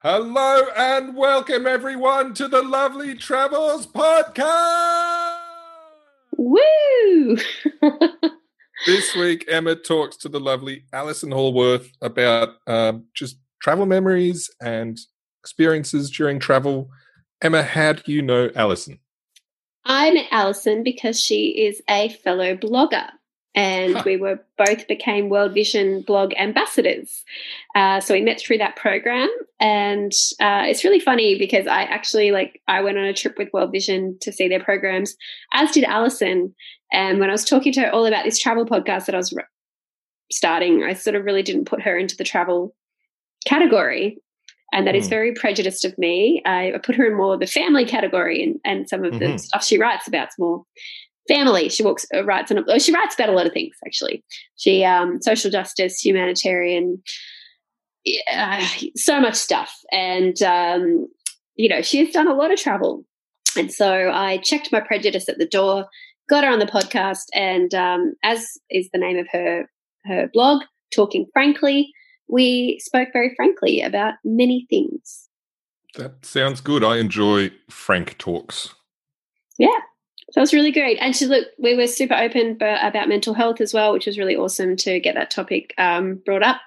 Hello and welcome everyone to the Lovely Travels podcast. Woo! this week, Emma talks to the lovely Alison Hallworth about um, just travel memories and experiences during travel. Emma, how do you know Alison? I met Alison because she is a fellow blogger and huh. we were both became World Vision blog ambassadors. Uh, so we met through that program, and uh, it's really funny because I actually like I went on a trip with World Vision to see their programs, as did Alison. And when I was talking to her all about this travel podcast that I was re- starting, I sort of really didn't put her into the travel category. And that mm. is hmm. very prejudiced of me. I, I, put her in more of the family category, and, and some of mm-hmm. the stuff she writes about is more family. She walks, uh, writes on. Oh, she writes about a lot of things actually. She um, social justice, humanitarian, uh, so much stuff, and um, you know she has done a lot of travel. And so I checked my prejudice at the door, got her on the podcast, and um, as is the name of her her blog, talking frankly, we spoke very frankly about many things. That sounds good. I enjoy frank talks. Yeah, that was really great. And she look, we were super open about mental health as well, which was really awesome to get that topic um, brought up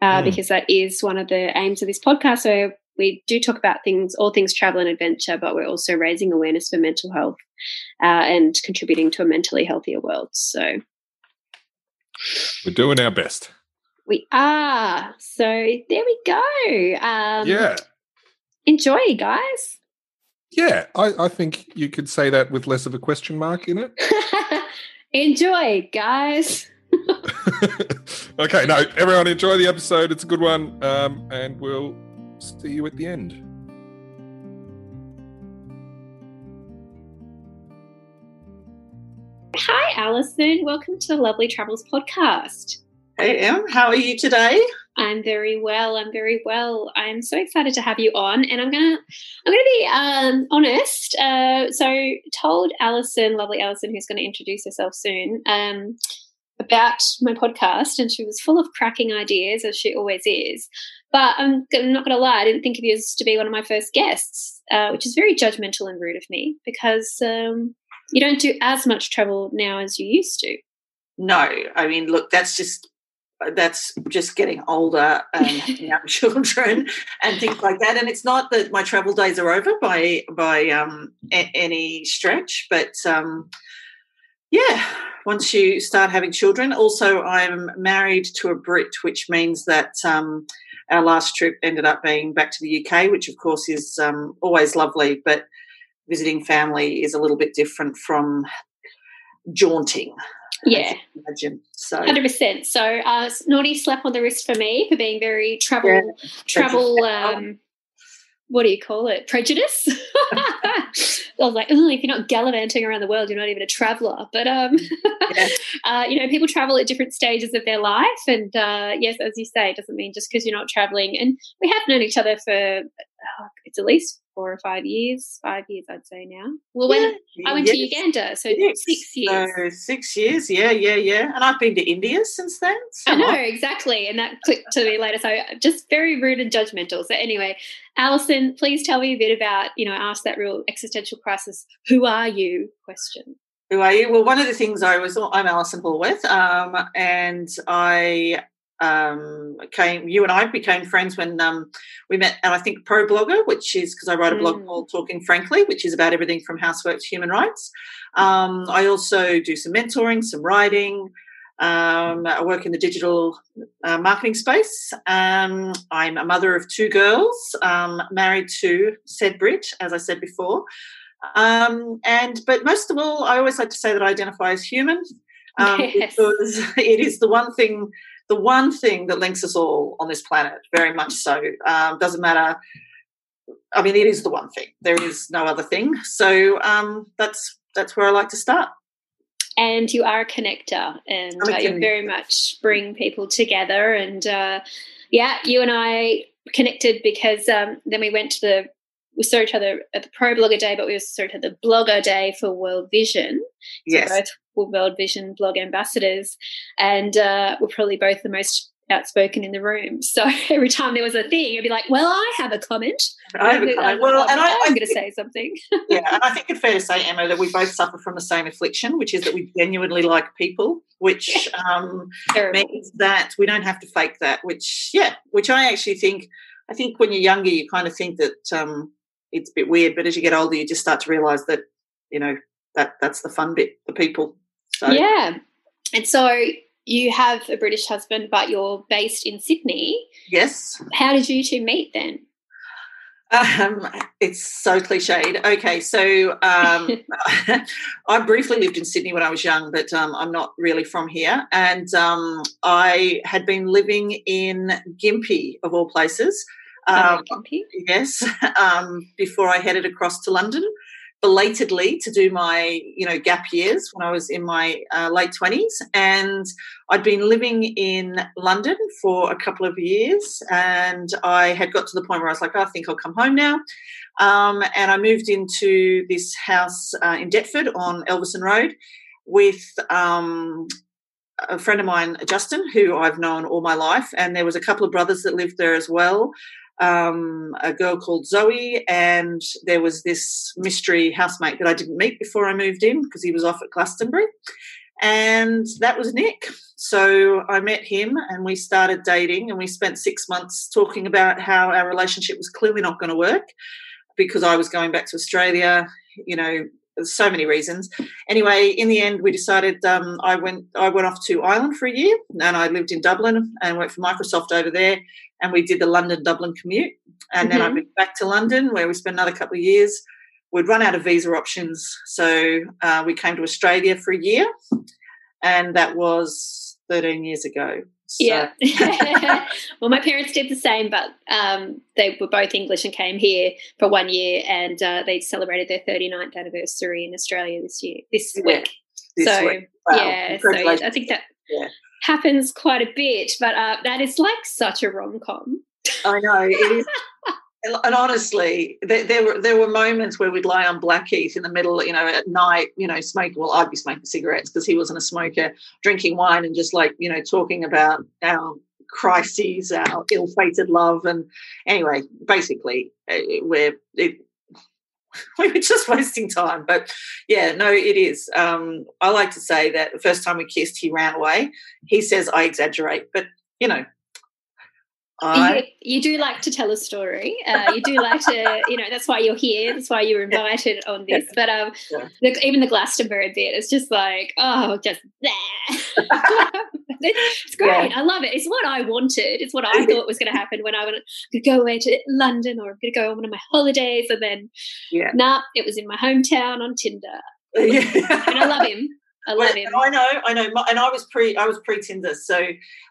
uh, mm. because that is one of the aims of this podcast. So we do talk about things, all things travel and adventure, but we're also raising awareness for mental health uh, and contributing to a mentally healthier world. So we're doing our best. We are. So there we go. Um, yeah. Enjoy, guys. Yeah, I, I think you could say that with less of a question mark in it. enjoy, guys. okay, no, everyone enjoy the episode. It's a good one. Um, and we'll see you at the end. Hi, Alison. Welcome to the Lovely Travels podcast. Hey, Em. How are you today? I'm very well. I'm very well. I'm so excited to have you on, and I'm gonna I'm gonna be um, honest. Uh, so, told Alison, lovely Alison, who's going to introduce herself soon, um, about my podcast, and she was full of cracking ideas, as she always is. But I'm, I'm not going to lie, I didn't think of you as to be one of my first guests, uh, which is very judgmental and rude of me because um, you don't do as much travel now as you used to. No, I mean, look, that's just that's just getting older and having children and things like that. And it's not that my travel days are over by by um, a- any stretch, but um, yeah, once you start having children. Also, I'm married to a Brit, which means that um, our last trip ended up being back to the UK, which of course is um, always lovely, but visiting family is a little bit different from jaunting. Yeah. Imagine. So 100%. So uh, naughty slap on the wrist for me for being very travel, yeah. travel, um, what do you call it? Prejudice. I was like, oh, if you're not gallivanting around the world, you're not even a traveler. But um, yeah. uh, you know, people travel at different stages of their life, and uh, yes, as you say, it doesn't mean just because you're not traveling. And we have known each other for uh, it's at least four or five years, five years, I'd say now. Well, when yeah, I went yes. to Uganda, so six, six years. So six years, yeah, yeah, yeah. And I've been to India since then. So I know, exactly. And that clicked to me later. So just very rude and judgmental. So anyway, Alison, please tell me a bit about, you know, ask that real existential crisis, who are you question. Who are you? Well, one of the things I was, I'm Alison Hallworth, um, and I um, came. You and I became friends when um, we met, and I think Pro Blogger, which is because I write a blog mm. called Talking Frankly, which is about everything from housework to human rights. Um, I also do some mentoring, some writing. Um, I work in the digital uh, marketing space. Um, I'm a mother of two girls, um, married to said Brit, as I said before. Um, and but most of all, I always like to say that I identify as human um, yes. because it is the one thing the one thing that links us all on this planet, very much so. Um, doesn't matter. I mean, it is the one thing. There is no other thing. So um, that's that's where I like to start. And you are a connector, and uh, you very much bring people together. And uh, yeah, you and I connected because um, then we went to the we saw each other at the Pro Blogger Day, but we also saw each other the Blogger Day for World Vision. Yes. So both were World Vision blog ambassadors, and uh, we're probably both the most outspoken in the room. So every time there was a thing, I'd be like, "Well, I have a comment. I have a comment. Well, and I, I'm going to say something." yeah, and I think it's fair to say, Emma, that we both suffer from the same affliction, which is that we genuinely like people, which um, means that we don't have to fake that. Which, yeah, which I actually think. I think when you're younger, you kind of think that um, it's a bit weird, but as you get older, you just start to realise that you know that that's the fun bit, the people. So. Yeah, and so you have a British husband, but you're based in Sydney. Yes. How did you two meet then? Um, it's so cliched. Okay, so um, I briefly lived in Sydney when I was young, but um, I'm not really from here. And um, I had been living in Gympie, of all places. Um, Yes, um, before I headed across to London belatedly to do my you know gap years when I was in my uh, late twenties, and I'd been living in London for a couple of years, and I had got to the point where I was like, oh, I think I'll come home now, um, and I moved into this house uh, in Deptford on Elverson Road with. Um, a friend of mine, Justin, who I've known all my life, and there was a couple of brothers that lived there as well um, a girl called Zoe, and there was this mystery housemate that I didn't meet before I moved in because he was off at Glastonbury. And that was Nick. So I met him and we started dating, and we spent six months talking about how our relationship was clearly not going to work because I was going back to Australia, you know, so many reasons. Anyway, in the end, we decided um, I went I went off to Ireland for a year, and I lived in Dublin and worked for Microsoft over there and we did the London Dublin commute. And mm-hmm. then I mm-hmm. went back to London where we spent another couple of years. We'd run out of visa options, so uh, we came to Australia for a year, and that was 13 years ago. So. Yeah. well, my parents did the same, but um, they were both English and came here for one year, and uh, they celebrated their 39th anniversary in Australia this year, this yeah, week. This so, week. Wow. yeah, so I think that yeah happens quite a bit, but uh, that is like such a rom com. I know it is. and honestly, there, there, were there were moments where we'd lie on Blackheath in the middle, you know, at night, you know, smoking. Well, I'd be smoking cigarettes because he wasn't a smoker, drinking wine, and just like you know, talking about our crises, our ill-fated love, and anyway, basically, uh, we're it, we were just wasting time. But yeah, no, it is. Um, I like to say that the first time we kissed, he ran away. He says I exaggerate, but you know, I... You, you, do like to tell a story. Uh, you do like to, you know, that's why you're here. That's why you were invited on this. But um, yeah. the, even the Glastonbury bit, it's just like, oh, just that. it's great. Yeah. I love it. It's what I wanted. It's what I thought was going to happen when I would go away to London or I'm going to go on one of my holidays. And then, yeah. nah, it was in my hometown on Tinder. Yeah. and I love him. I love well, him. I know, I know, and I was pre, I was pre Tinder, so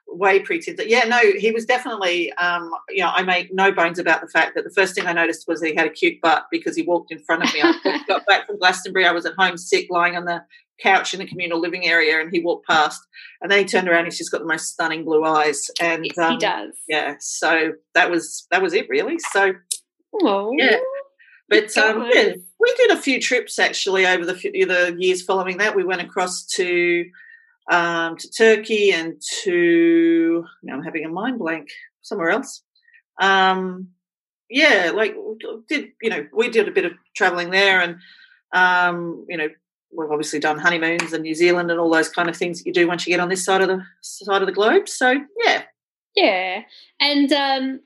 way pre Tinder. Yeah, no, he was definitely. Um, you know, I make no bones about the fact that the first thing I noticed was that he had a cute butt because he walked in front of me. I got back from Glastonbury. I was at home sick, lying on the couch in the communal living area, and he walked past, and then he turned around. and He's just got the most stunning blue eyes, and yes, um, he does. Yeah, so that was that was it, really. So, oh, yeah. But um, yeah, we did a few trips actually over the, the years following that. We went across to um, to Turkey and to now I'm having a mind blank somewhere else. Um, yeah, like did you know we did a bit of traveling there, and um, you know we've obviously done honeymoons in New Zealand and all those kind of things that you do once you get on this side of the side of the globe. So yeah, yeah, and um,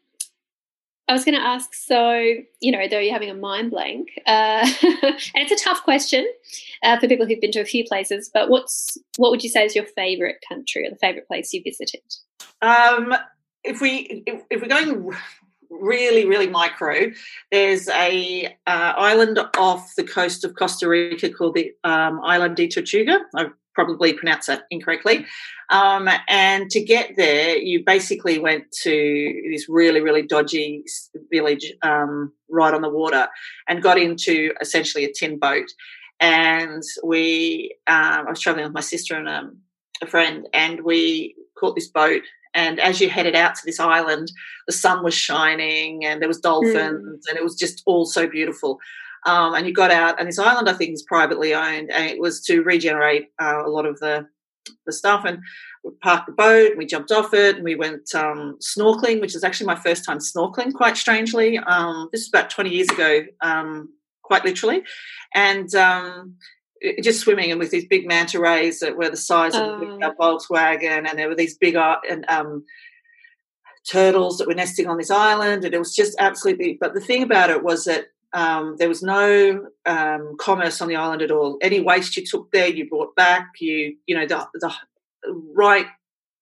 I was going to ask so, you know, though you're having a mind blank, uh, and it's a tough question uh, for people who've been to a few places, but what's what would you say is your favourite country or the favourite place you visited? Um, if we if, if, we're going really really micro, there's a uh, island off the coast of Costa Rica called the um, Island de Tortuga. I probably pronounce that incorrectly. Um, and to get there, you basically went to this really, really dodgy village um, right on the water and got into essentially a tin boat. And we, um, I was traveling with my sister and um, a friend, and we caught this boat. And as you headed out to this island, the sun was shining and there was dolphins, mm. and it was just all so beautiful. Um, and you got out, and this island I think is privately owned, and it was to regenerate uh, a lot of the the stuff. And we parked the boat and we jumped off it and we went um, snorkeling, which is actually my first time snorkeling, quite strangely. Um, this is about 20 years ago, um, quite literally. And um, just swimming and with these big manta rays that were the size of a oh. Volkswagen, and there were these big uh, and, um, turtles that were nesting on this island, and it was just absolutely. But the thing about it was that um, there was no um, commerce on the island at all. Any waste you took there, you brought back. You, you know, the, the right,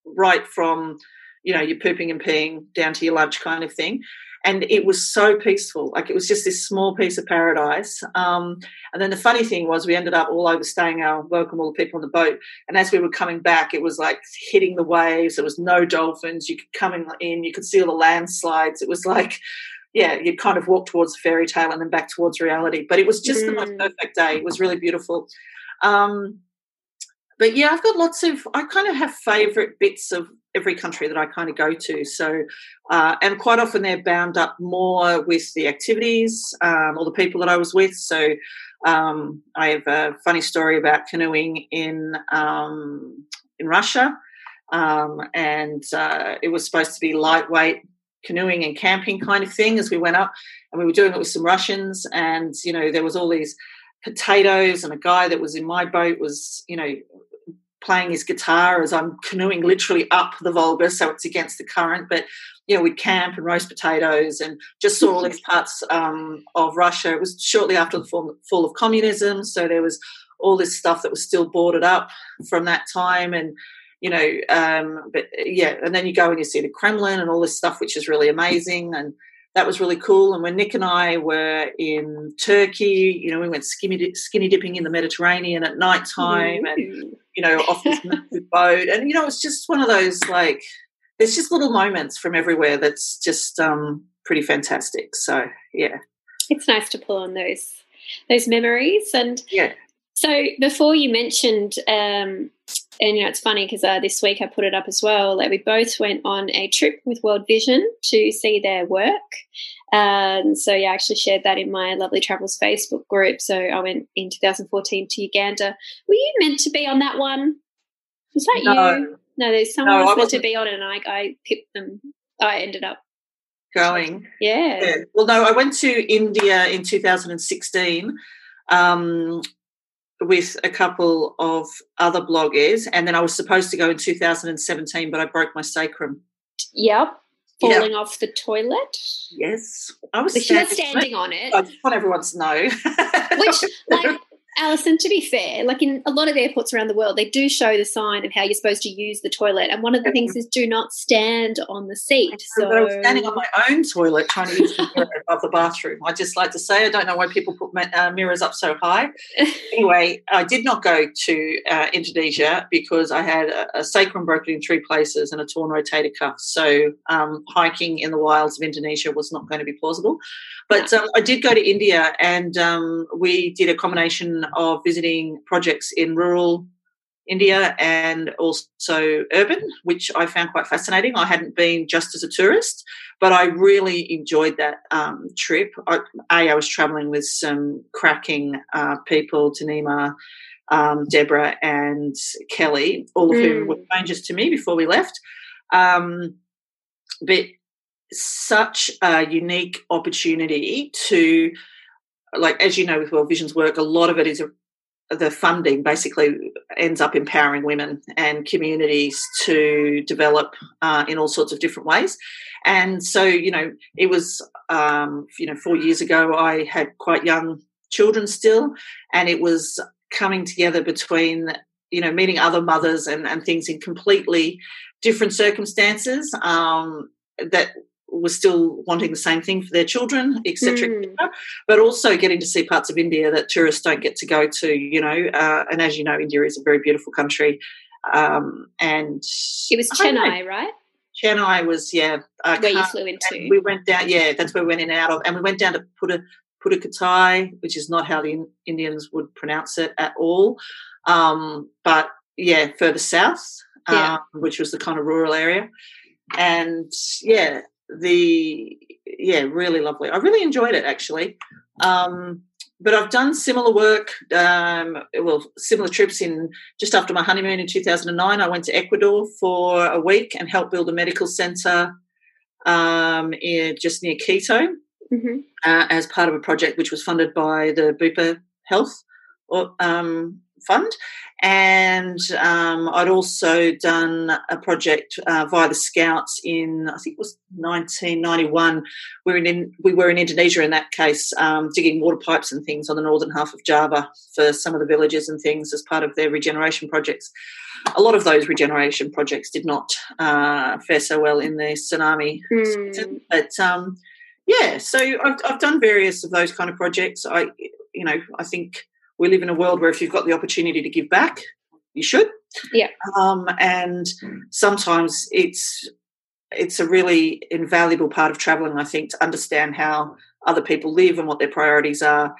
right from, you know, you're pooping and peeing down to your lunch kind of thing and it was so peaceful. Like it was just this small piece of paradise. Um, and then the funny thing was, we ended up all overstaying our welcome all the people on the boat. And as we were coming back, it was like hitting the waves. There was no dolphins. You could come in, you could see all the landslides. It was like, yeah, you'd kind of walk towards fairy tale and then back towards reality. But it was just mm. the most mm. perfect day. It was really beautiful. Um, but yeah, I've got lots of. I kind of have favourite bits of every country that I kind of go to. So, uh, and quite often they're bound up more with the activities um, or the people that I was with. So, um, I have a funny story about canoeing in um, in Russia, um, and uh, it was supposed to be lightweight canoeing and camping kind of thing as we went up, and we were doing it with some Russians, and you know there was all these potatoes and a guy that was in my boat was you know playing his guitar as I'm canoeing literally up the Volga, so it's against the current. But you know, we'd camp and roast potatoes, and just saw all these parts um, of Russia. It was shortly after the fall, fall of communism, so there was all this stuff that was still boarded up from that time, and you know, um, but yeah, and then you go and you see the Kremlin and all this stuff, which is really amazing, and that was really cool. And when Nick and I were in Turkey, you know, we went skinny, skinny dipping in the Mediterranean at night time, and you know, off this boat. And, you know, it's just one of those like, there's just little moments from everywhere that's just um, pretty fantastic. So, yeah. It's nice to pull on those those memories and yeah so before you mentioned um, and you know it's funny because uh, this week i put it up as well that we both went on a trip with world vision to see their work and so yeah, I actually shared that in my Lovely Travels Facebook group. So I went in 2014 to Uganda. Were you meant to be on that one? Was that no. you? No, there's someone no, else meant to be on it, and I, I picked them. I ended up going. Yeah. yeah. Well, no, I went to India in 2016 um, with a couple of other bloggers, and then I was supposed to go in 2017, but I broke my sacrum. Yep falling yeah. off the toilet. Yes, I was. Standing, standing on it. I just want everyone to know. Which, like, Alison, to be fair, like in a lot of airports around the world, they do show the sign of how you're supposed to use the toilet. And one of the things is do not stand on the seat. So I was standing on my own toilet trying to use the mirror above the bathroom. I just like to say, I don't know why people put uh, mirrors up so high. anyway, I did not go to uh, Indonesia because I had a, a, sacrum broken in three places and a torn rotator cuff. So um, hiking in the wilds of Indonesia was not going to be plausible. But um, I did go to India and um, we did a combination of visiting projects in rural India and also urban, which I found quite fascinating. I hadn't been just as a tourist, but I really enjoyed that um, trip. I, a, I was traveling with some cracking uh, people, Tanima, um, Deborah, and Kelly, all of mm. whom were strangers to me before we left. Um, but such a unique opportunity to like as you know with World Vision's work, a lot of it is a, the funding basically ends up empowering women and communities to develop uh, in all sorts of different ways. And so, you know, it was, um, you know, four years ago, I had quite young children still, and it was coming together between, you know, meeting other mothers and, and things in completely different circumstances um, that were still wanting the same thing for their children, etc. Mm. But also getting to see parts of India that tourists don't get to go to. You know, uh, and as you know, India is a very beautiful country. Um, and it was Chennai, right? Chennai was yeah uh, where you flew into. We went down, yeah, that's where we went in and out of, and we went down to Putta Pudukottai, which is not how the Indians would pronounce it at all. Um, but yeah, further south, yeah. um, which was the kind of rural area. And yeah, the yeah, really lovely. I really enjoyed it actually. Um, but I've done similar work, um, well, similar trips in just after my honeymoon in 2009. I went to Ecuador for a week and helped build a medical center um, in, just near Quito mm-hmm. uh, as part of a project which was funded by the Bupa Health um, Fund. And um, I'd also done a project uh, via the Scouts in, I think it was 1991. We were in, we were in Indonesia in that case, um, digging water pipes and things on the northern half of Java for some of the villages and things as part of their regeneration projects. A lot of those regeneration projects did not uh, fare so well in the tsunami. Mm. But um, yeah, so I've, I've done various of those kind of projects. I, you know, I think we live in a world where if you've got the opportunity to give back, you should. Yeah. Um, and sometimes it's it's a really invaluable part of traveling, I think, to understand how other people live and what their priorities are.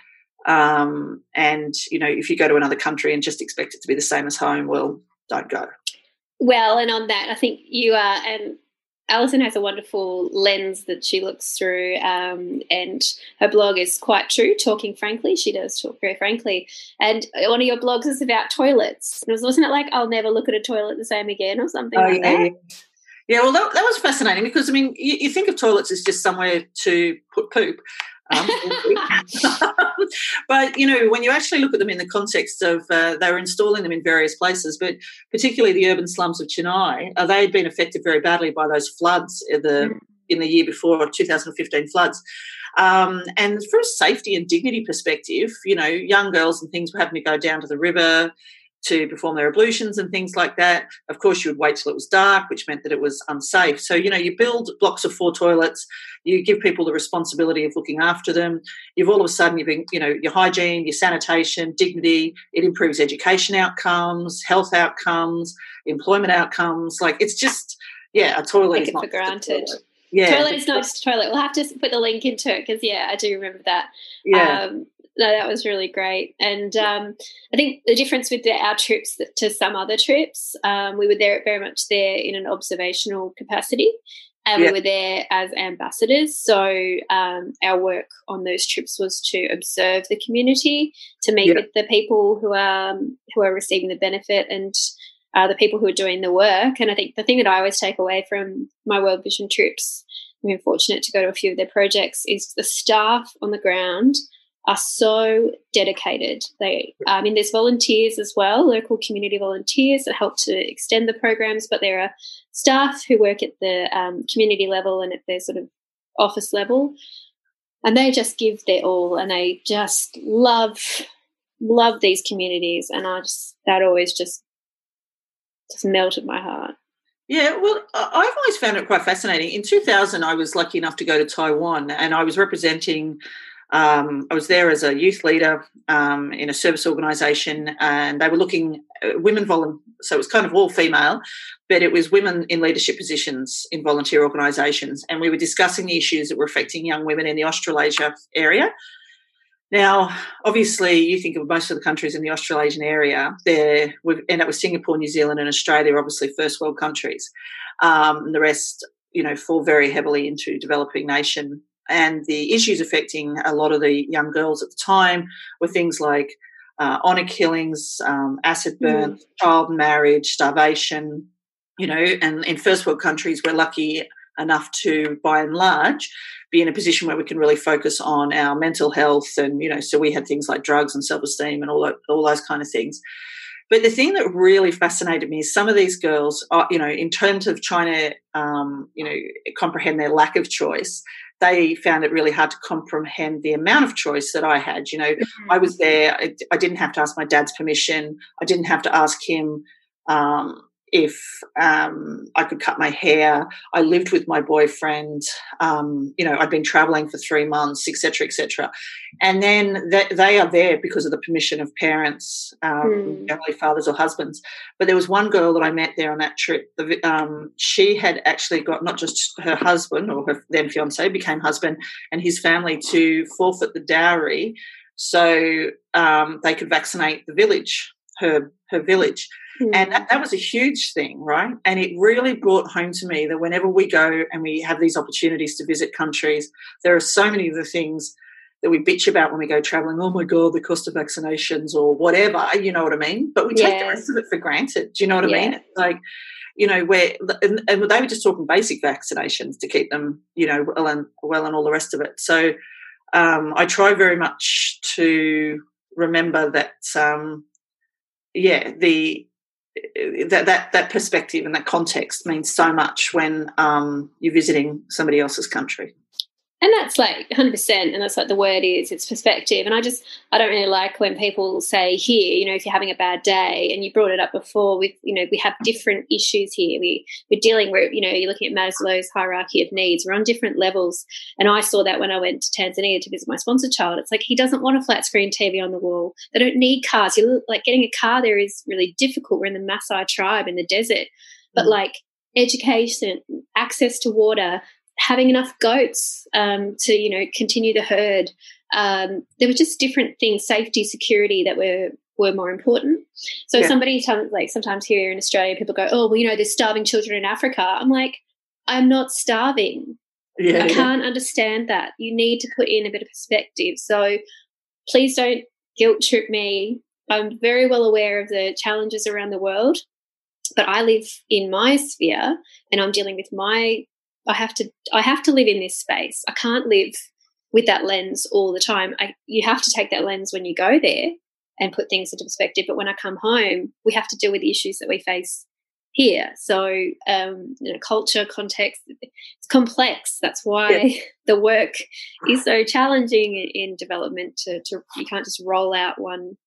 Um, and you know, if you go to another country and just expect it to be the same as home, well, don't go. Well, and on that, I think you are, and Alison has a wonderful lens that she looks through, um, and her blog is quite true. Talking frankly, she does talk very frankly. And one of your blogs is about toilets. And was, wasn't it like I'll never look at a toilet the same again or something oh, like yeah, that? Yeah. Yeah, well, that, that, was fascinating because I mean, you, you, think of toilets as just somewhere to put poop, but you know, when you actually look at them in the context of uh, they were installing them in various places, but particularly the urban slums of Chennai, uh, they had been affected very badly by those floods in the mm. in the year before 2015 floods. Um, and from a safety and dignity perspective, you know, young girls and things were having to go down to the river to perform their ablutions and things like that. Of course, you would wait till it was dark, which meant that it was unsafe. So, you know, you build blocks of four toilets, you give people the responsibility of looking after them. You've all of a sudden, you've been, you know, your hygiene, your sanitation, dignity, it improves education outcomes, health outcomes, employment outcomes. Like it's just, yeah, a toilet Take is not for granted. Yeah, toilet is not just a toilet. We'll have to put the link into it because yeah, I do remember that. Yeah. Um, no, that was really great. And um, I think the difference with the, our trips to some other trips, um, we were there very much there in an observational capacity. And we were there as ambassadors. So um, our work on those trips was to observe the community, to meet with the people who are who are receiving the benefit, and uh, the people who are doing the work. And I think the thing that I always take away from my World Vision trips, I've been fortunate to go to a few of their projects, is the staff on the ground are so dedicated. They, I mean, there's volunteers as well, local community volunteers that help to extend the programs, but there are staff who work at the um, community level and at their sort of office level, and they just give their all, and they just love love these communities, and I just that always just just melted my heart. Yeah, well, I've always found it quite fascinating. In 2000, I was lucky enough to go to Taiwan, and I was representing um, I was there as a youth leader um, in a service organisation, and they were looking uh, women volunteer. So it was kind of all female, but it was women in leadership positions in volunteer organisations, and we were discussing the issues that were affecting young women in the Australasia area. Now, obviously, you think of most of the countries in the Australasian area. There, we and up with Singapore, New Zealand, and Australia, obviously first world countries. Um, the rest, you know, fall very heavily into developing nation and the issues affecting a lot of the young girls at the time were things like uh, honor killings, um, acid burn, mm. child marriage, starvation. You know, and in first world countries, we're lucky enough to, by and large, be in a position where we can really focus on our mental health. And you know, so we had things like drugs and self esteem and all that, all those kind of things. But the thing that really fascinated me is some of these girls, are, you know, in terms of trying to, um, you know, comprehend their lack of choice, they found it really hard to comprehend the amount of choice that I had. You know, mm-hmm. I was there, I, I, didn't have to ask my dad's permission, I didn't have to ask him. Um, if um, I could cut my hair. I lived with my boyfriend. Um, you know, I'd been traveling for three months, etc., etc. And then they, they, are there because of the permission of parents, um, mm. generally fathers or husbands. But there was one girl that I met there on that trip. The, um, she had actually got not just her husband or her then fiance became husband and his family to forfeit the dowry so um, they could vaccinate the village, her her village. Mm. And that, that was a huge thing, right? And it really brought home to me that whenever we go and we have these opportunities to visit countries, there are so many of the things that we bitch about when we go traveling. Oh my god, the cost of vaccinations or whatever. You know what I mean? But we take the rest of it for granted. Do you know what yeah. I mean? It's like you know, where and, and, they were just talking basic vaccinations to keep them, you know, well and well and all the rest of it. So um, I try very much to remember that, um, yeah, the that that that perspective and that context means so much when um, you're visiting somebody else's country and that's like 100% and that's like the word is it's perspective. And i just i don't really like when people say here you know if you're having a bad day and you brought it up before with you know we have different issues here. We we're dealing with you know you're looking at maslow's hierarchy of needs. We're on different levels. And i saw that when i went to tanzania to visit my sponsored child. It's like he doesn't want a flat screen tv on the wall. They don't need cars. You like getting a car there is really difficult. We're in the maasai tribe in the desert. But mm. like education access to water having enough goats um, to you know continue the herd. Um, there were just different things, safety, security that were were more important. So yeah. somebody tells like sometimes here in Australia, people go, "Oh, well, you know, there's starving children in Africa." I'm like, I'm not starving. Yeah, I can't understand that. You need to put in a bit of perspective. So please don't guilt trip me. I'm very well aware of the challenges around the world, but I live in my sphere and I'm dealing with my I have to I have to live in this space. I can't live with that lens all the time. I, you have to take that lens when you go there and put things into perspective. But when I come home, we have to deal with the issues that we face here. So, um, you know, culture, context, it's complex. That's why yeah. the work is so challenging in development. To, to you can't just roll out one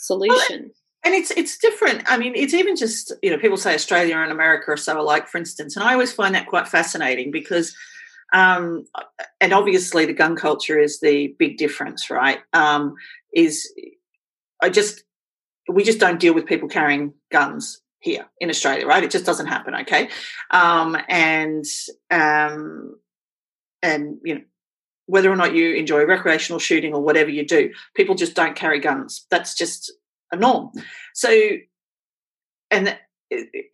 solution and it's it's different. I mean, it's even just you know people say Australia and America are so alike, for instance, and I always find that quite fascinating because, um, and obviously the gun culture is the big difference, right? Um, is I just we just don't deal with people carrying guns here in Australia, right? It just doesn't happen, okay? Um, and um, and you know whether or not you enjoy recreational shooting or whatever you do, people just don't carry guns. That's just a norm. So, and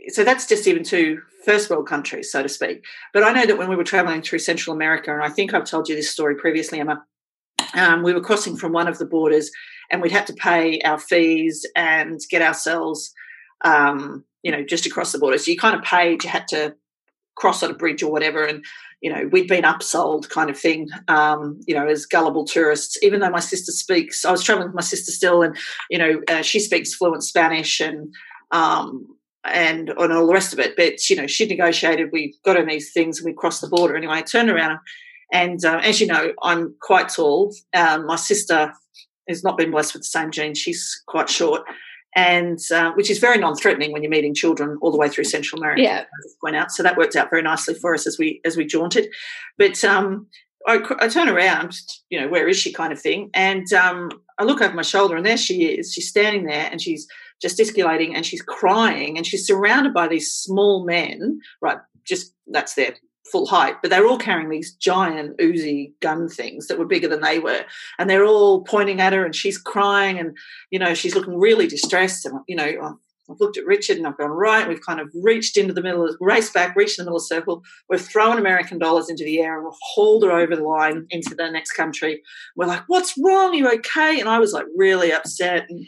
so that's just even to first world countries, so to speak. But I know that when we were traveling through Central America, and I think I've told you this story previously, Emma, um, we were crossing from one of the borders and we'd had to pay our fees and get ourselves, um, you know, just across the border. So you kind of paid, you had to cross on a bridge or whatever. And you know, we'd been upsold kind of thing, um, you know, as gullible tourists. Even though my sister speaks, I was traveling with my sister still, and you know, uh, she speaks fluent Spanish and um, and and all the rest of it. But you know, she negotiated. We got on these things, and we crossed the border. Anyway, I turned around, and uh, as you know, I'm quite tall. Um, my sister has not been blessed with the same genes. She's quite short, and uh, which is very non-threatening when you're meeting children all the way through Central America. Yeah, point out. So that worked out very nicely for us as we as we jaunted. But um, I, I, turn around, you know, where is she, kind of thing, and um, I look over my shoulder, and there she is. She's standing there, and she's gesticulating, and she's crying, and she's surrounded by these small men. Right, just that's their full height, but they're all carrying these giant Uzi gun things that were bigger than they were. And they're all pointing at her and she's crying and, you know, she's looking really distressed. And, you know, I've looked at Richard and I've gone, right, we've kind of reached into the middle, of, raced back, reached in the middle of the circle. We've thrown American dollars into the air and we've hauled her over the line into the next country. We're like, what's wrong? Are you okay? And I was like really upset. And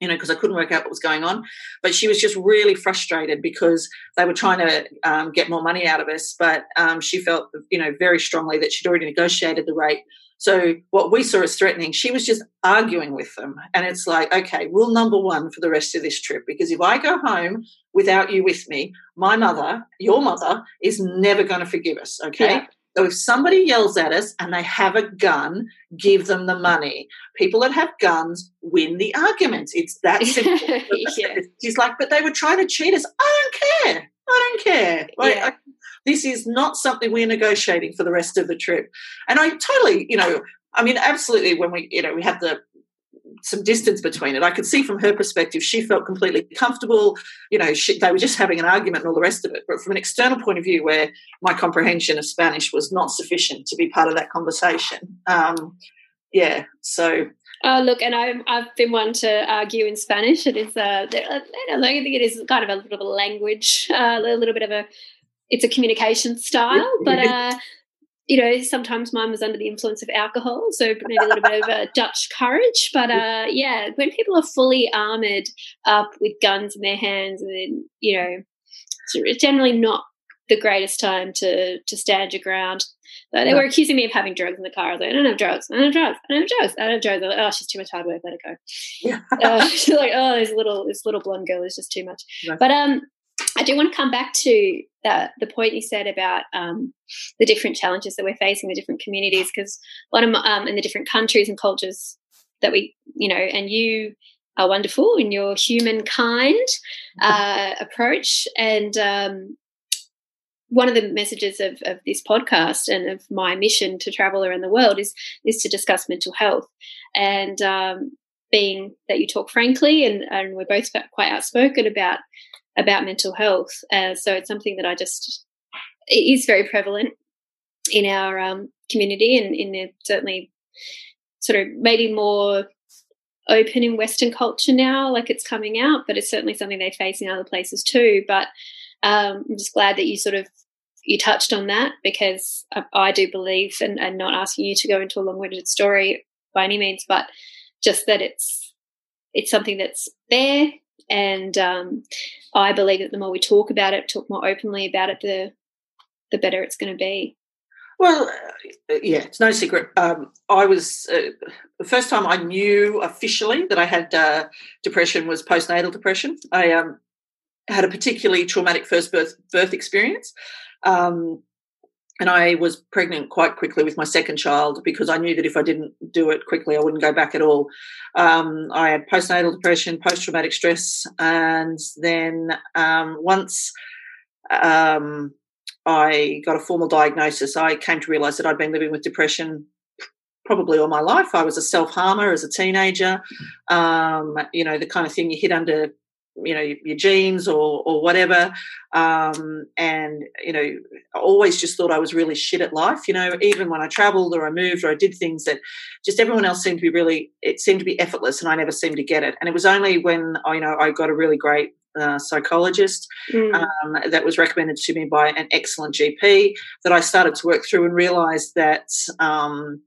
you know, because I couldn't work out what was going on. But she was just really frustrated because they were trying to um, get more money out of us. But um, she felt, you know, very strongly that she'd already negotiated the rate. So what we saw as threatening, she was just arguing with them. And it's like, okay, rule number one for the rest of this trip, because if I go home without you with me, my mother, your mother, is never going to forgive us. Okay. Yeah. So if somebody yells at us and they have a gun, give them the money. People that have guns win the argument. It's that simple. yeah. She's like, but they were trying to cheat us. I don't care. I don't care. Like, yeah. I, this is not something we're negotiating for the rest of the trip. And I totally, you know, I mean, absolutely. When we, you know, we had the some distance between it. I could see from her perspective, she felt completely comfortable. You know, she, they were just having an argument and all the rest of it. But from an external point of view, where my comprehension of Spanish was not sufficient to be part of that conversation, um, yeah. So. Oh, look, and I've, I've been one to argue in Spanish. It is, uh, I don't think it is kind of a little bit of a language, uh, a little bit of a, it's a communication style, but uh, you know, sometimes mine was under the influence of alcohol, so maybe a little bit of a Dutch courage. But uh, yeah, when people are fully armored up with guns in their hands, and then you know, it's generally not the greatest time to to stand your ground. Uh, they were accusing me of having drugs in the car. I was like, I don't have drugs. I don't have drugs. I don't have drugs. I don't have drugs. Like, oh, she's too much hard work. Let it go. Yeah. uh, she's like, oh, this little this little blonde girl is just too much. But um, I do want to come back to the, the point you said about um, the different challenges that we're facing, the different communities, because one of um, in the different countries and cultures that we, you know, and you are wonderful in your humankind uh, approach. And um, one of the messages of, of this podcast and of my mission to travel around the world is is to discuss mental health. And um, being that you talk frankly and, and we're both quite outspoken about about mental health. Uh, so it's something that I just it is very prevalent in our um, community and in the, certainly sort of maybe more open in Western culture now, like it's coming out, but it's certainly something they face in other places too. But um, I'm just glad that you sort of you touched on that because I, I do believe, and, and not asking you to go into a long-winded story by any means, but just that it's it's something that's there and um, I believe that the more we talk about it, talk more openly about it, the the better it's going to be. Well, uh, yeah, it's no secret. Um, I was uh, the first time I knew officially that I had uh, depression was postnatal depression. I um, had a particularly traumatic first birth birth experience. Um, and I was pregnant quite quickly with my second child because I knew that if I didn't do it quickly, I wouldn't go back at all. Um, I had postnatal depression, post traumatic stress, and then um, once um, I got a formal diagnosis, I came to realize that I'd been living with depression probably all my life. I was a self harmer as a teenager. Um, you know, the kind of thing you hit under you know your genes or or whatever um, and you know I always just thought I was really shit at life you know even when I traveled or I moved or I did things that just everyone else seemed to be really it seemed to be effortless and I never seemed to get it and it was only when you know I got a really great uh, psychologist mm. um, that was recommended to me by an excellent GP that I started to work through and realized that um,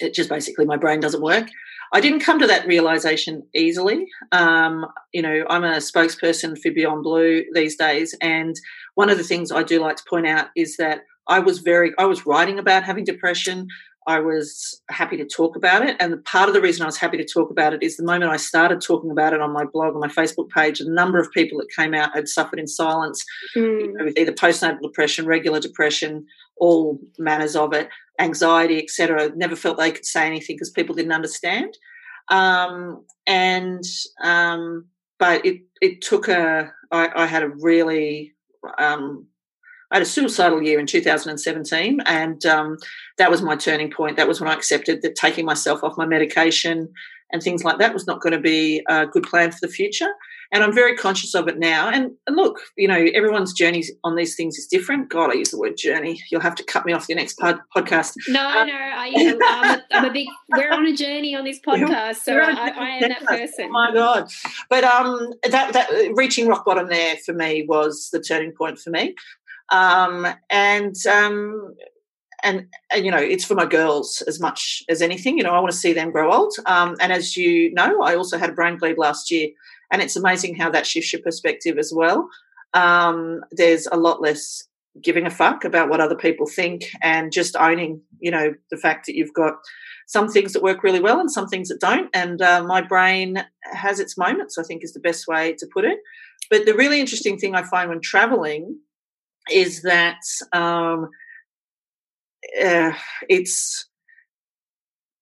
it just basically my brain doesn't work I didn't come to that realization easily. Um, you know, I'm a spokesperson for Beyond Blue these days, and one of the things I do like to point out is that I was very, I was writing about having depression. I was happy to talk about it. And part of the reason I was happy to talk about it is the moment I started talking about it on my blog, on my Facebook page, a number of people that came out had suffered in silence mm. with either postnatal depression, regular depression, all manners of it, anxiety, etc. Never felt they could say anything because people didn't understand. Um, and um, but it it took a. I, I had a really um, I had a suicidal year in 2017, and um, that was my turning point. That was when I accepted that taking myself off my medication and things like that was not going to be a good plan for the future. And I'm very conscious of it now. And, and look, you know, everyone's journey on these things is different. God, I use the word journey. You'll have to cut me off your next pod, podcast. No, um, no, I, am a, I'm a big. We're on a journey on this podcast, so I, I, am that person. Oh my God, but um, that that reaching rock bottom there for me was the turning point for me. Um, and um, and, and, you know it's for my girls as much as anything you know i want to see them grow old um, and as you know i also had a brain bleed last year and it's amazing how that shifts your perspective as well. Um, there's a lot less giving a fuck about what other people think and just owning you know the fact that you've got some things that work really well and some things that don't and uh, my brain has its moments i think is the best way to put it. But the really interesting thing i find when traveling is that um, uh, it's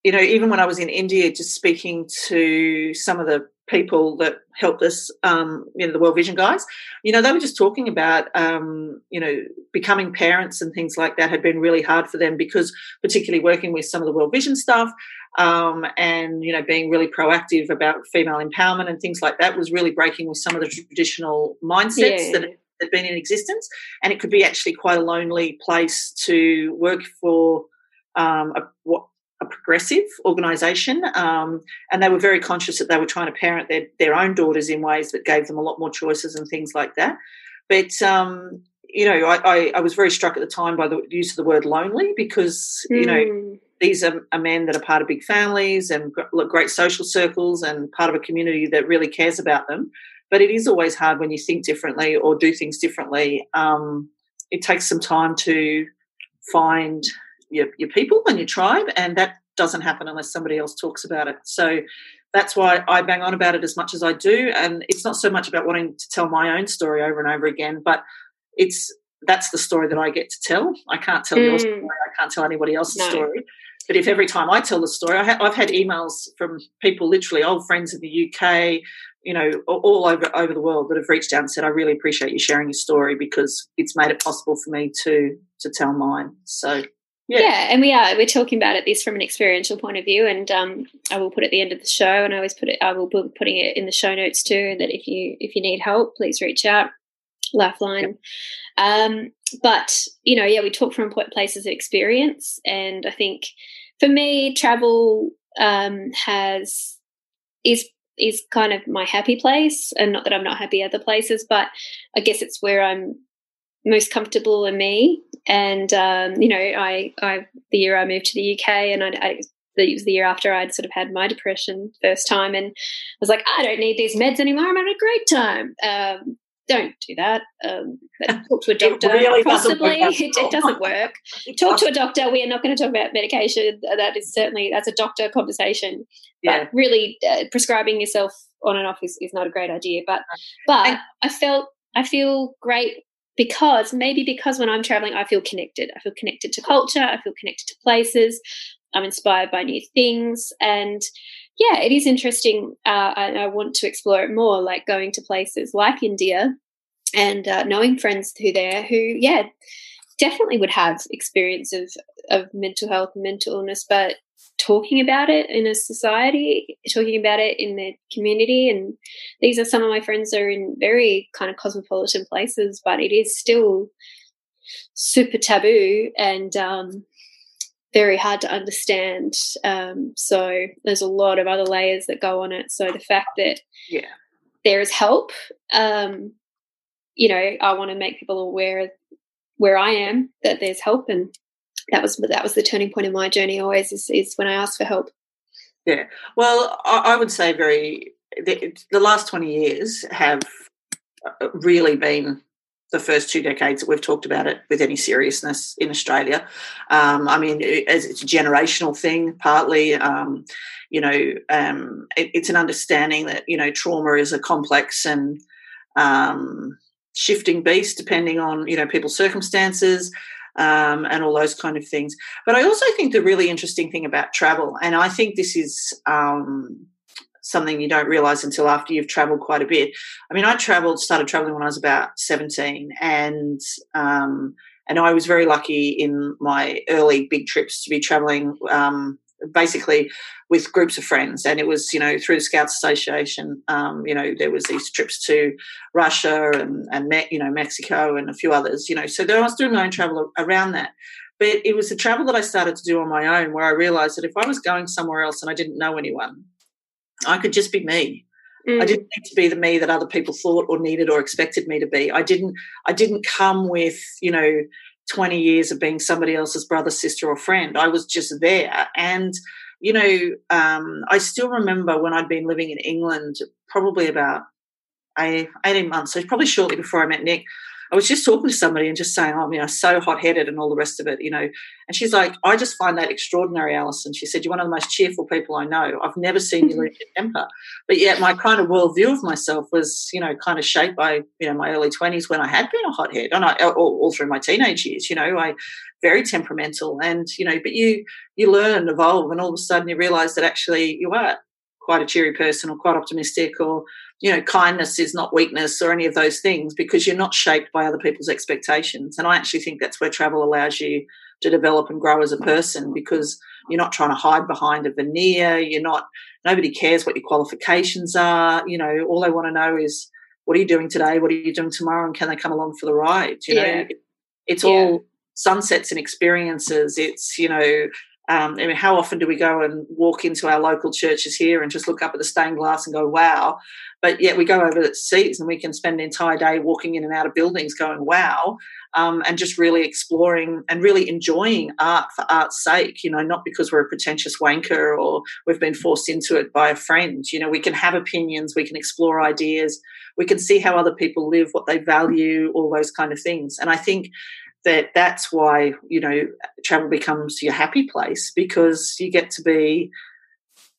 you know even when I was in India, just speaking to some of the people that helped us, um, you know, the World Vision guys, you know, they were just talking about, um, you know, becoming parents and things like that had been really hard for them because, particularly working with some of the World Vision stuff, um, and you know, being really proactive about female empowerment and things like that was really breaking with some of the traditional mindsets yeah. that had been in existence, and it could be actually quite a lonely place to work for um, a, what, a progressive organisation, um, and they were very conscious that they were trying to parent their, their own daughters in ways that gave them a lot more choices and things like that. But um, you know, I, I, I, was very struck at the time by the use of the word lonely because, you know, hmm. these are, are, men that are part of big families and great social circles and part of a community that really cares about them. But it is always hard when you think differently or do things differently. Um, it takes some time to find your, your people and your tribe, and that doesn't happen unless somebody else talks about it. So that's why I bang on about it as much as I do. And it's not so much about wanting to tell my own story over and over again, but it's that's the story that I get to tell. I can't tell mm. your story. I can't tell anybody else's no. story. But if every time I tell the story, I have had emails from people, literally old friends in the UK, you know, all over over the world that have reached out and said, "I really appreciate you sharing your story because it's made it possible for me to to tell mine." So yeah. yeah. and we are we're talking about it this from an experiential point of view, and um, I will put at the end of the show, and I always put it. I will be putting it in the show notes too. That if you if you need help, please reach out. Lifeline. Yep. Um, but you know, yeah, we talk from places of experience, and I think for me, travel um, has is is kind of my happy place, and not that I'm not happy other places, but I guess it's where I'm most comfortable in me. And um, you know, I, I the year I moved to the UK, and I, I it was the year after I'd sort of had my depression first time, and I was like, I don't need these meds anymore. I'm having a great time. Um, don't do that. Um, talk to a doctor. Really Possibly, it, it, doesn't work. talk to a doctor. We are not going to talk about medication. That is certainly that's a doctor conversation. Yeah. But really, uh, prescribing yourself on and off is, is not a great idea. But but I felt I feel great because maybe because when I'm traveling, I feel connected. I feel connected to culture. I feel connected to places. I'm inspired by new things. And yeah, it is interesting. Uh, I, I, want to explore it more, like going to places like India and uh, knowing friends who there who, yeah, definitely would have experience of, of mental health and mental illness, but talking about it in a society, talking about it in the community. And these are some of my friends are in very kind of cosmopolitan places, but it is still super taboo and um, very hard to understand. Um, so there's a lot of other layers that go on it. So the fact that yeah. there is help, um, you know, I want to make people aware where I am that there's help and that was that was the turning point in my journey always is, is when I asked for help. Yeah. Well, I, I would say very the, the, last 20 years have uh, really been the first two decades that we've talked about it with any seriousness in Australia. Um, I mean, as it's a generational thing, partly. Um, you know, um, it, it's an understanding that you know trauma is a complex and um, shifting beast depending on you know people's circumstances um, and all those kind of things. But I also think the really interesting thing about travel, and I think this is um, something you don't realize until after you've traveled quite a bit. I mean, I traveled, started traveling when I was about 17, and um, and I was very lucky in my early big trips to be traveling um, basically with groups of friends. And it was you know through the scouts association um, you know there was these trips to russia and and you know mexico and a few others you know. So there, i was doing my own travel around that. But it was the travel that i started to do on my own where i realized that if i was going somewhere else and i didn't know anyone i could just be me. Mm. i didn't need to be the me that other people thought or needed or expected me to be. I didn't i didn't come with you know 20 years of being somebody else's brother, sister, or friend. I was just there. And, you know, um, I still remember when I'd been living in England, probably about 18 months, so probably shortly before I met Nick, I was just talking to somebody and just saying, oh, you know, so hot headed and all the rest of it, you know. And she's like, I just find that extraordinary, Alison. She said, You're one of the most cheerful people I know. I've never seen you mm-hmm. lose your temper. But yet, my kind of worldview of myself was, you know, kind of shaped by, you know, my early 20s when I had been a hothead and I, all, all through my teenage years, you know, I very temperamental and, you know, but you, you learn and evolve and all of a sudden you realize that actually you are quite a cheery person or quite optimistic or you know kindness is not weakness or any of those things because you're not shaped by other people's expectations. And i actually think that's where travel allows you to develop and grow as a person because you're not trying to hide behind a veneer you're not nobody cares what your qualifications are you know all they want to know is what are you doing today? What are you doing tomorrow? And can they come along for the ride? You know yeah. it's all sunsets and experiences. It's you know um, I mean, how often do we go and walk into our local churches here and just look up at the stained glass and go, wow? But yet we go over the seas and we can spend an entire day walking in and out of buildings going, wow, um, and just really exploring and really enjoying art for art's sake, you know, not because we're a pretentious wanker or we've been forced into it by a friend. You know, we can have opinions, we can explore ideas, we can see how other people live, what they value, all those kind of things. And I think that that's why you know travel becomes your happy place because you get to be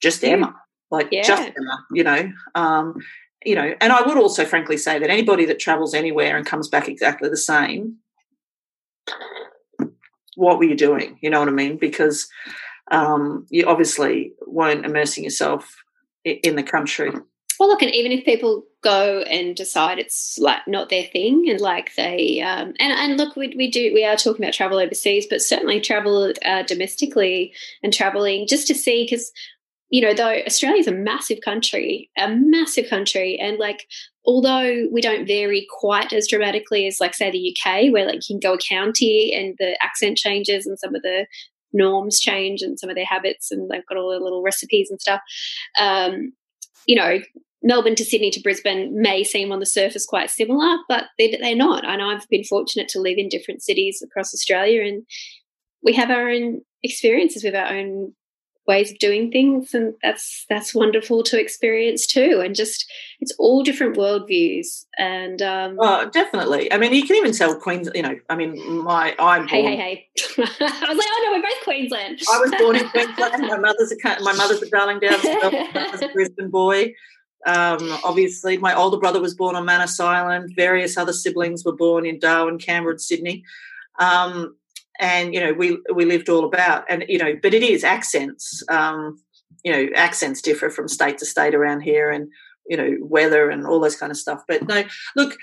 just Emma, like yeah. just Emma, you know. Um, you know, and I would also frankly say that anybody that travels anywhere and comes back exactly the same, what were you doing? You know what I mean? Because um, you obviously weren't immersing yourself in the country well, look, and even if people go and decide it's like not their thing, and like they, um, and and look, we we do we are talking about travel overseas, but certainly travel uh, domestically and traveling just to see because you know though Australia is a massive country, a massive country, and like although we don't vary quite as dramatically as like say the UK, where like you can go a county and the accent changes and some of the norms change and some of their habits and they've got all the little recipes and stuff. Um, you know, Melbourne to Sydney to Brisbane may seem on the surface quite similar, but they're, not. I know I've been fortunate to live in different cities across Australia, and we have our own experiences with our own ways of doing things, and that's that's wonderful to experience too. And just it's all different worldviews, and um, oh, definitely. I mean, you can even tell Queens. You know, I mean, my I'm hey, hey, hey. I was like, oh no, we're both Queensland. I was born in Queensland. My mother's a my mother's a Darlington, a Brisbane boy. Um, obviously, my older brother was born on Manus Island. Various other siblings were born in Darwin, Canberra, and Sydney. Um, and you know, we we lived all about. And you know, but it is accents. Um, you know, accents differ from state to state around here, and you know, weather and all those kind of stuff. But no, look,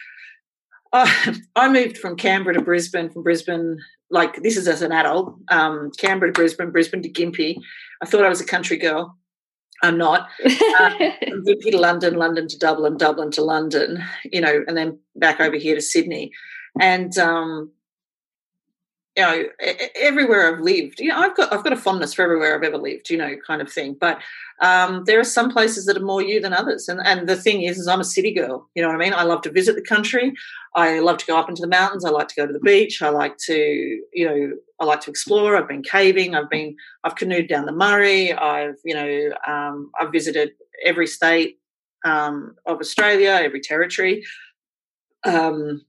I, I moved from Canberra to Brisbane. From Brisbane, like this is as an adult. Um, Canberra to Brisbane, Brisbane to Gympie. I thought I was a country girl I'm not. Um, Gympie to London, London to Dublin, Dublin to London, you know, and then back over here to Sydney. And um, you know, everywhere I've lived, you know, I've got I've got a fondness for everywhere I've ever lived, you know, kind of thing. But um, there are some places that are more you than others, and and the thing is, is I'm a city girl. You know what I mean? I love to visit the country. I love to go up into the mountains. I like to go to the beach. I like to, you know, I like to explore. I've been caving. I've been I've canoed down the Murray. I've you know um, I've visited every state um, of Australia, every territory. Um,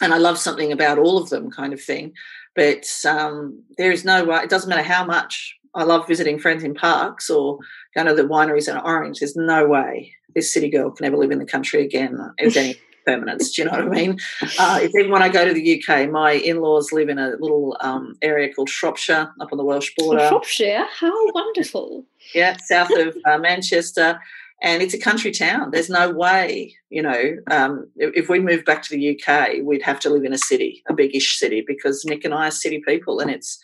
and I love something about all of them, kind of thing. But um, there is no way, it doesn't matter how much I love visiting friends in Parkes or going to the wineries in Orange, there's no way this city girl can ever live in the country again as any permanence. Do you know what I mean? Uh, if even when I go to the UK, my in laws live in a little um, area called Shropshire up on the Welsh border. Shropshire? How wonderful. Yeah, south of uh, Manchester and it's a country town. There's no way, you know, um, if we moved back to the UK, we'd have to live in a city, a biggish city, because Nick and I are city people, and it's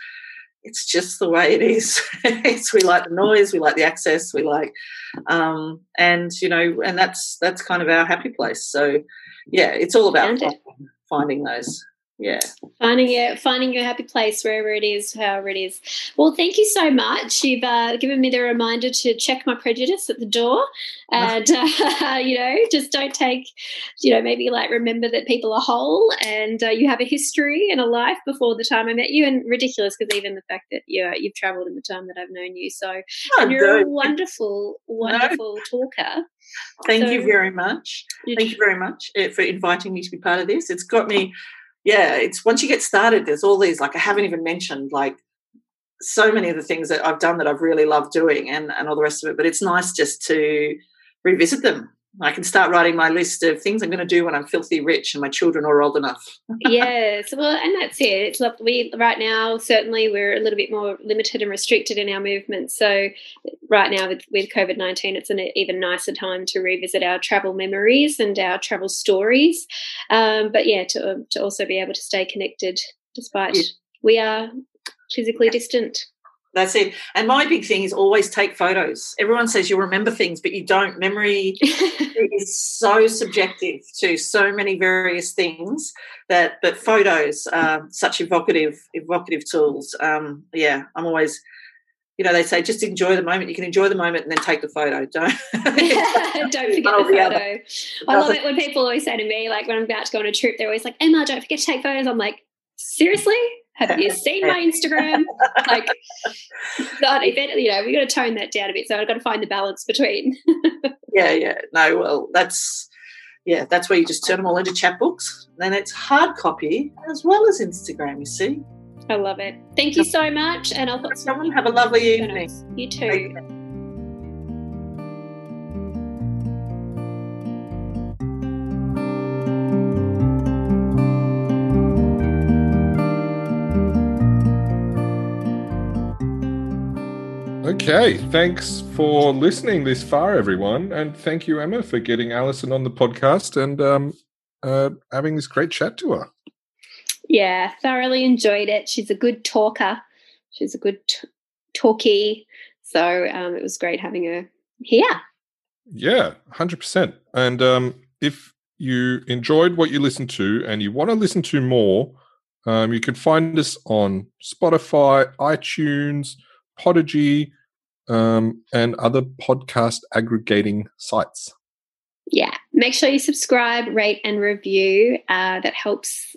it's just the way it is. it's, we like the noise, we like the access, we like, um, and you know, and that's that's kind of our happy place. So, yeah, it's all about finding those yeah finding your finding your happy place wherever it is however it is well thank you so much you've uh, given me the reminder to check my prejudice at the door and uh, you know just don't take you know maybe like remember that people are whole and uh, you have a history and a life before the time i met you and ridiculous because even the fact that you you've traveled in the time that i've known you so oh, and you're a wonderful wonderful no. talker Thank so, you very much. Thank you very much eh, for inviting me to be part of this. It's got me yeah, it's once you get started, there's all these like I haven't even mentioned like so many of the things that I've done that I've really loved doing and, and all the rest of it. But it's nice just to revisit them I can start writing my list of things I'm going to do when I'm filthy rich and my children are old enough. yes, well, and that's it. It's like we right now certainly we're a little bit more limited and restricted in our movements. So right now with, with COVID nineteen, it's an even nicer time to revisit our travel memories and our travel stories. Um, but yeah, to to also be able to stay connected despite yeah. we are physically distant. That's it. And my big thing is always take photos. Everyone says you'll remember things, but you don't. Memory is so subjective to so many various things that but photos are such evocative evocative tools. Um, yeah, I'm always you know, they say just enjoy the moment. You can enjoy the moment and then take the photo. Don't don't forget the photo. I love it when people always say to me, like when I'm about to go on a trip, they're always like, Emma, don't forget to take photos. I'm like, seriously? Have you seen my Instagram? like, if it, you know, we've got to tone that down a bit. So I've got to find the balance between. yeah, yeah. No, well, that's yeah, that's where you just turn them all into chapbooks. Then it's hard copy as well as Instagram. You see. I love it. Thank you so much, and I'll put some. Have a lovely evening. You too. Okay, thanks for listening this far, everyone, and thank you, Emma, for getting Alison on the podcast and um, uh, having this great chat to her. Yeah, thoroughly enjoyed it. She's a good talker. She's a good t- talkie. So um, it was great having her here. Yeah, hundred percent. And um, if you enjoyed what you listened to and you want to listen to more, um, you can find us on Spotify, iTunes, Podigy, um, and other podcast aggregating sites. Yeah, make sure you subscribe, rate, and review. Uh, that helps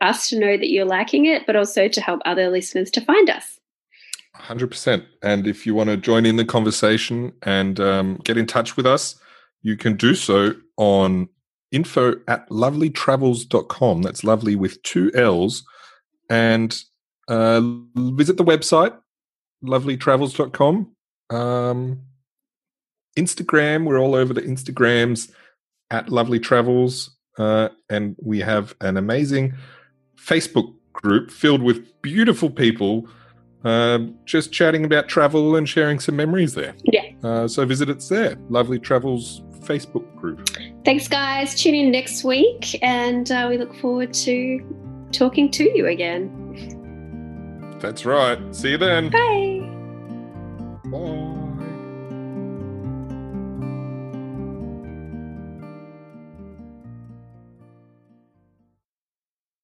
us to know that you're liking it, but also to help other listeners to find us. 100%. And if you want to join in the conversation and um, get in touch with us, you can do so on info at lovelytravels.com. That's lovely with two L's. And uh, visit the website, lovelytravels.com. Um, Instagram, we're all over the Instagrams at Lovely Travels. Uh, and we have an amazing Facebook group filled with beautiful people uh, just chatting about travel and sharing some memories there. Yeah. Uh, so visit us there. Lovely Travels Facebook group. Thanks, guys. Tune in next week, and uh, we look forward to talking to you again. That's right. See you then. Bye.